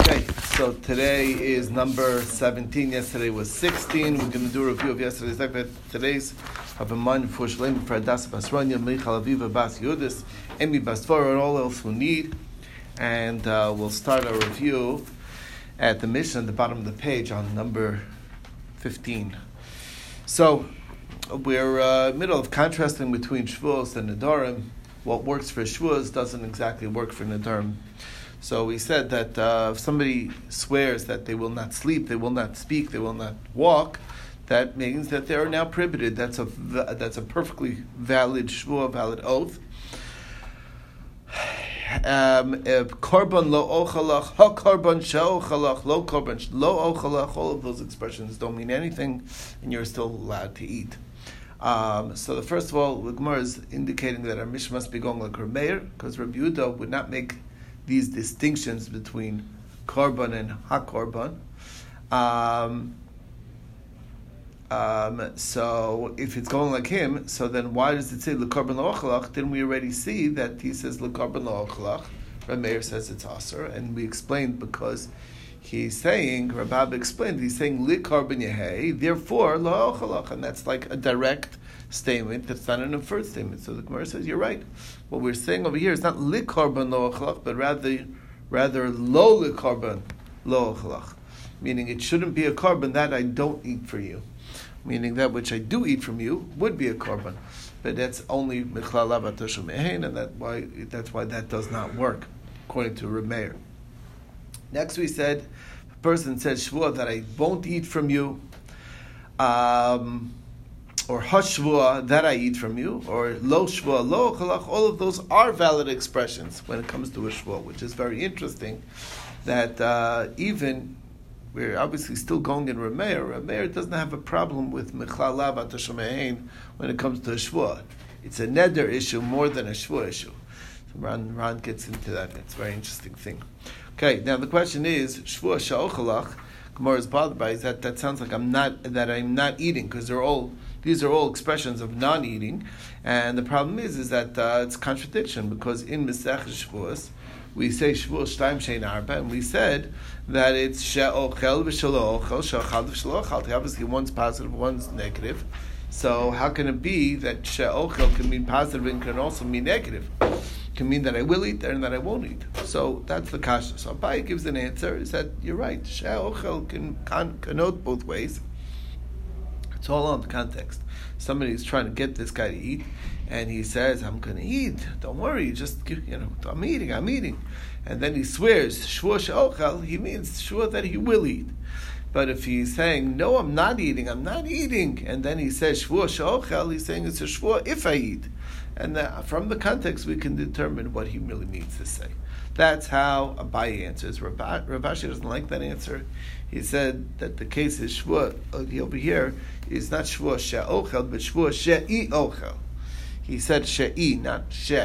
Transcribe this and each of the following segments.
Okay, so today is number 17. Yesterday was 16. We're going to do a review of yesterday's episode. Today's of a man for Shalem for Adas Basranya, Michal Aviva Bas Yudis, Emi Bastvara, and all else who need. And uh, we'll start our review at the Mishnah at the bottom of the page on number 15. So we're uh, middle of contrasting between Shavuos and Nadarim. What works for Shavuos doesn't exactly work for Nadarim. So we said that uh, if somebody swears that they will not sleep, they will not speak, they will not walk, that means that they are now prohibited. That's a that's a perfectly valid shvua, valid oath. Um, korban lo ochalach, ha korban she'ochalach, lo korban lo ochalach. All of those expressions don't mean anything, and you're still allowed to eat. Um, so the first of all, the Gemara is indicating that our Mishnah must be going like Rameir, because Rabbi Yehuda would not make these distinctions between korban and hakorban. Um, um, so if it's going like him, so then why does it say lekorban lo'ochalach? Didn't we already see that he says lekorban lo'ochalach? Rameir says it's aser, and we explained because he's saying Rabab explained he's saying likorban yehei, therefore lo'ochalach, and that's like a direct statement that's not an inferred statement. So the Gemara says you're right. What we're saying over here is not likorban lo'ochalach, but rather rather lo likorban lo'ochalach, meaning it shouldn't be a korban that I don't eat for you meaning that which I do eat from you would be a korban. but that's only mehein, and that why that's why that does not work, according to Remeir. Next, we said, a person says shvua that I won't eat from you, um, or hashvua that I eat from you, or lo shvua lo chalach. All of those are valid expressions when it comes to a shvua, which is very interesting. That uh, even we're obviously still going in Rameir. Rameir doesn't have a problem with Mechlalav Atashamein when it comes to a Shvuah. It's a neder issue more than a Shvuah issue. So Ran, Ran gets into that. It's a very interesting thing. Okay, now the question is, Shvuah Sha'ochalach, Gemara is bothered by is that that sounds like I'm not that I'm not eating because they're all these are all expressions of non-eating, and the problem is is that uh, it's contradiction because in Mesech Shavuos we say Shavuos Shtaim Shein Arba, and we said that it's she'ochel v'shelo ochel, she'ochal. Obviously, one's positive, one's negative. So how can it be that she'ochel can mean positive and can also mean negative? Can mean that I will eat and that I won't eat. So that's the kasha. So Abai gives an answer, is that you're right. She'ochel can, can connote both ways. It's all on the context. Somebody's trying to get this guy to eat, and he says, "I'm going to eat. Don't worry. Just you know, I'm eating. I'm eating." And then he swears, "Shvur she'ochel." He means sure that he will eat. But if he's saying, "No, I'm not eating. I'm not eating," and then he says, "Shvur she'ochel," he's saying it's a shvur if I eat. And from the context, we can determine what he really means to say. That's how Abaye answers. Rav Ashi doesn't like that answer. He said that the case is shvua uh, over here is not shvua she'ochel, but shvua she'i ochel. He said she'i, not she.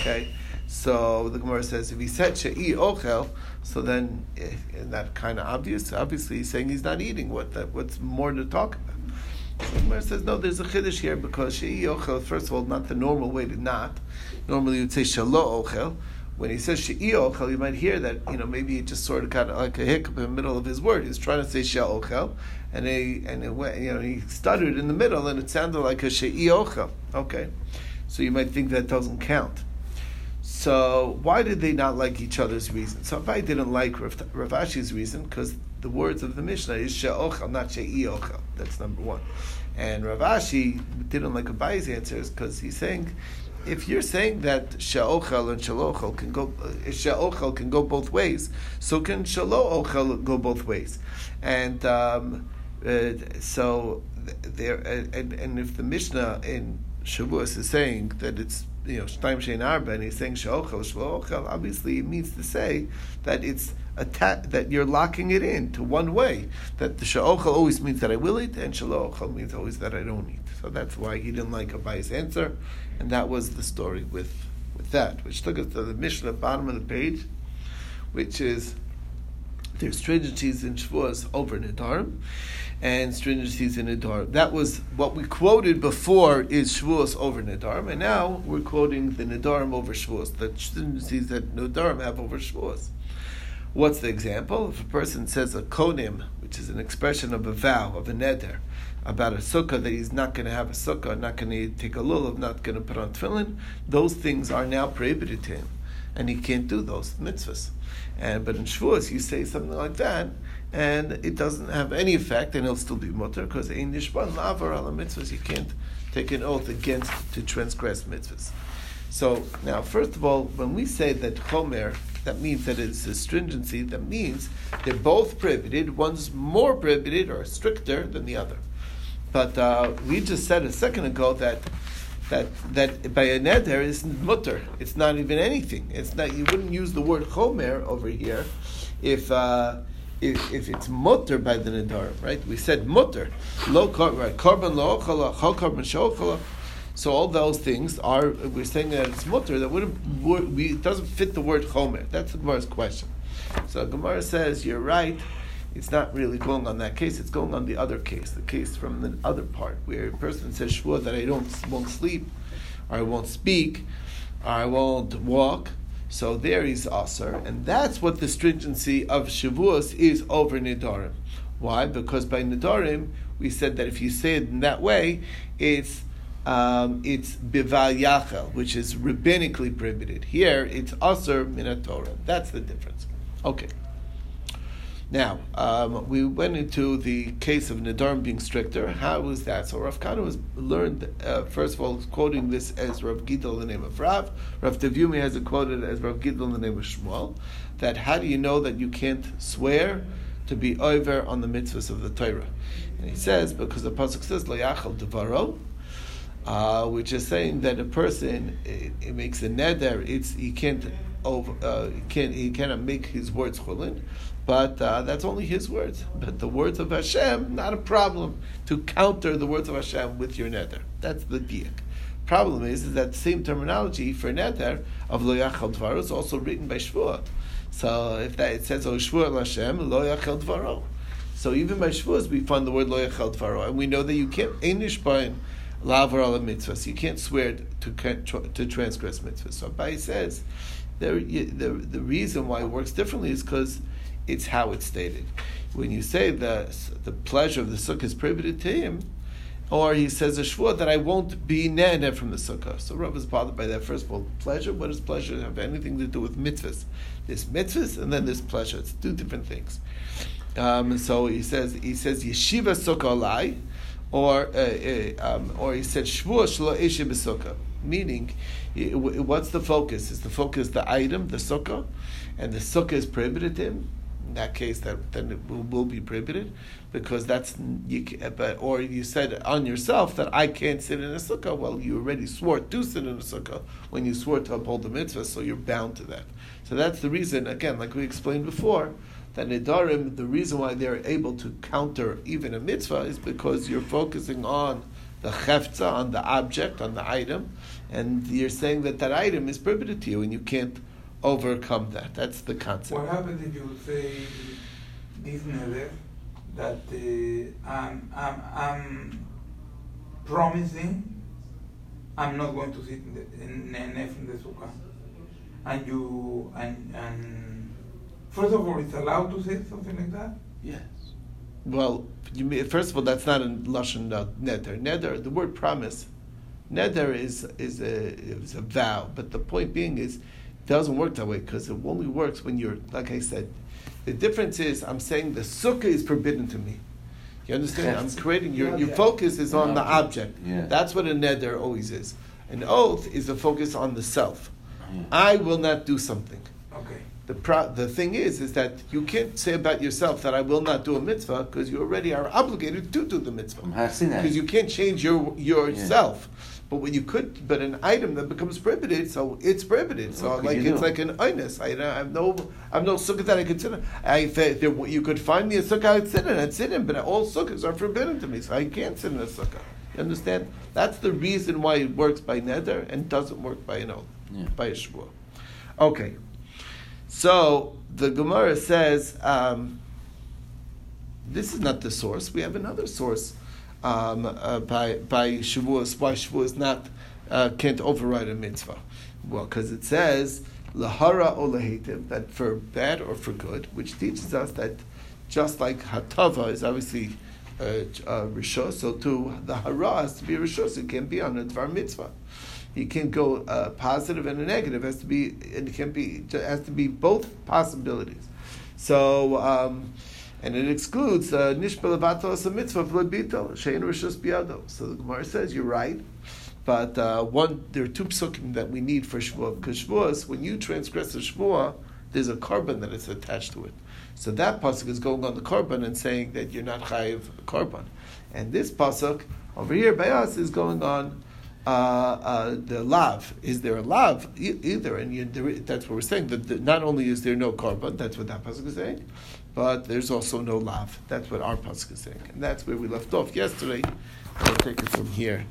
Okay, so the Gemara says if he said she'i ochel, so then eh, isn't that kind of obvious? Obviously, he's saying he's not eating. What what's more to talk about? So the Gemara says no. There's a chiddush here because she'i ochel. First of all, not the normal way to not. Normally, you'd say shalo ochel when he says she'iochel, you might hear that you know maybe he just sort of got like a hiccup in the middle of his word. He's trying to say she'ochel, and he and it went, you know he stuttered in the middle, and it sounded like a she'iochel. Okay, so you might think that doesn't count. So why did they not like each other's reason? So if I didn't like Rav, Rav Ashi's reason, because the words of the Mishnah is she'ochel, not she'iochel. That's number one. And Rav Ashi didn't like Abayi's answers because he's saying if you're saying that she'ochel and shalochel can go, uh, she'ochel can go both ways, so can shalochel go both ways, and um, uh, so there, and, and if the Mishnah in Shavuos is saying that it's you know shtaim shein arba, and he's saying she'ochel shalochel, obviously it means to say that it's atta- that you're locking it in to one way. That the she'ochel always means that I will eat, and shalochel means always that I don't eat. So that's why he didn't like Abayi's answer, and that was the story with, with that, which took us to the Mishnah, bottom of the page, which is there's stringencies in Shavuos over Nidarim, and stringencies in Nidarim. That was what we quoted before is Shavuos over Nidarim, and now we're quoting the Nidarim over Shavuos, the stringencies that Nidarim have over Shavuos. What's the example? If a person says a konim, which is an expression of a vow, of a neder, about a sukkah that he's not going to have a sukkah, not going to take a lulav, not going to put on tefillin, those things are now prohibited to him, and he can't do those mitzvahs. And but in Shavuos, you say something like that, and it doesn't have any effect, and it'll still be mutter because ein nishban lavar ala mitzvahs. You can't take an oath against to transgress mitzvahs. So now, first of all, when we say that chomer, that means that it's a stringency. That means they're both prohibited. One's more prohibited or stricter than the other. But uh, we just said a second ago that that that by a neder is mutter. It's not even anything. It's not. You wouldn't use the word chomer over here if. Uh, if, if it's mutter by the neder, right? We said mutter, lo shochala. So all those things are we're saying that it's mutter that wouldn't we, it doesn't fit the word chomer. That's the Gemara's question. So Gemara says you're right it's not really going on that case. It's going on the other case, the case from the other part, where a person says shvua that I don't won't sleep, or I won't speak, or I won't walk. So there he's aser, and that's what the stringency of shavuos is over nidarim. Why? Because by nidarim we said that if you say it in that way, it's um, it's bival yachel, which is rabbinically prohibited. Here it's aser minatorah. That's the difference. Okay. Now, um, we went into the case of Nadarim being stricter. How was that? So Rav Kahana was learned, uh, first of all, quoting this as Rav Gidel in the name of Rav. Rav Tavyomi has it quoted as Rav Gidel in the name of Shmuel. That how do you know that you can't swear to be over on the mitzvahs of the Torah? And he says, because the Pasuk says, Layachal Devaro, uh, which is saying that a person, it, it makes a neder, it's, he can't over, uh, can't, he cannot make his words chulin. But uh, that's only his words. But the words of Hashem, not a problem to counter the words of Hashem with your neder. That's the diak. Problem is, is that same terminology for neder of lo yachal dvaro is also written by Shvuah. So if that it says oh Shvuah Hashem lo yachal dvaro. So even by Shavuos we find the word lo yachal dvaro, and we know that you can't einish by lavar ala mitzvahs. You can't swear to to transgress mitzvahs. So Abai says the, the the reason why it works differently is because it's how it's stated. When you say the the pleasure of the sukkah is prohibited to him, or he says a shvua that I won't be nene from the sukkah. So Rav is bothered by that. First of all, pleasure. What does pleasure have anything to do with mitzvahs? There's mitzvahs and then there's pleasure. It's two different things. Um, so he says he says yeshiva sukkah alai, or uh, uh, um, or he said shvua shlo eshe b'sukkah. Meaning, what's the focus? Is the focus the item, the sukkah, and the sukkah is prohibited to him? In that case that then it will, will be prohibited because that's you but or you said on yourself that I can't sit in a sukkah. Well you already swore to sit in a sukkah when you swore to uphold the mitzvah so you're bound to that. So that's the reason again like we explained before that Nidarim, the reason why they're able to counter even a mitzvah is because you're focusing on the cheftza, on the object, on the item, and you're saying that that item is prohibited to you and you can't overcome that. That's the concept. What happens if you say this neder that uh, I'm, I'm, I'm promising I'm not going to sit in the, in, in the sukkah, and you and and first of all, it's allowed to say something like that. Yes. Well, you first of all, that's not a lashon neder. Neder, the word promise, neder is is a is a vow. But the point being is doesn't work that way because it only works when you're, like I said, the difference is I'm saying the sukkah is forbidden to me. You understand? I'm creating your your focus is on the object. Yeah. That's what a neder always is. An oath is a focus on the self. I will not do something. Okay. The pro- the thing is, is that you can't say about yourself that I will not do a mitzvah because you already are obligated to do the mitzvah. Because you can't change your yourself. Yeah. But when you could, but an item that becomes prohibited, so it's prohibited. So what like it's like an inus. I, I have no, I have no sukkah that I in. I there, you could find me a sukkah I'd sit in. I'd sit in, but all sukkahs are forbidden to me, so I can't sit in a sukkah. You understand? That's the reason why it works by neder and doesn't work by an oath, yeah. by a shvuah. Okay, so the Gemara says um, this is not the source. We have another source um, uh, by by Shavuos, why Shavuos not uh, can't override a mitzvah. Well, because it says lahara or lahativ, that for bad or for good, which teaches us that just like hatava is obviously uh, uh, rishos, so too the hara has to be rishos. It can't be on a dvar mitzvah. It can go uh, positive and a negative. It has to be. It can be. It has to be both possibilities. So. Um, and it excludes uh, nishbel uh, a mitzvah v'lebito shein rishos biado. So the Gemara says you're right, but uh, one there are two psukim that we need for shvuah because shvuah when you transgress a shvuah, there's a korban that is attached to it. So that pasuk is going on the korban and saying that you're not chayiv korban, and this pasuk over here by us is going on. Uh, uh, the lav is there a lav e- either, and you, there, that's what we're saying. That the, not only is there no korban, that's what that pasuk is saying, but there's also no lav. That's what our pasuk is saying, and that's where we left off yesterday. We'll take it from here.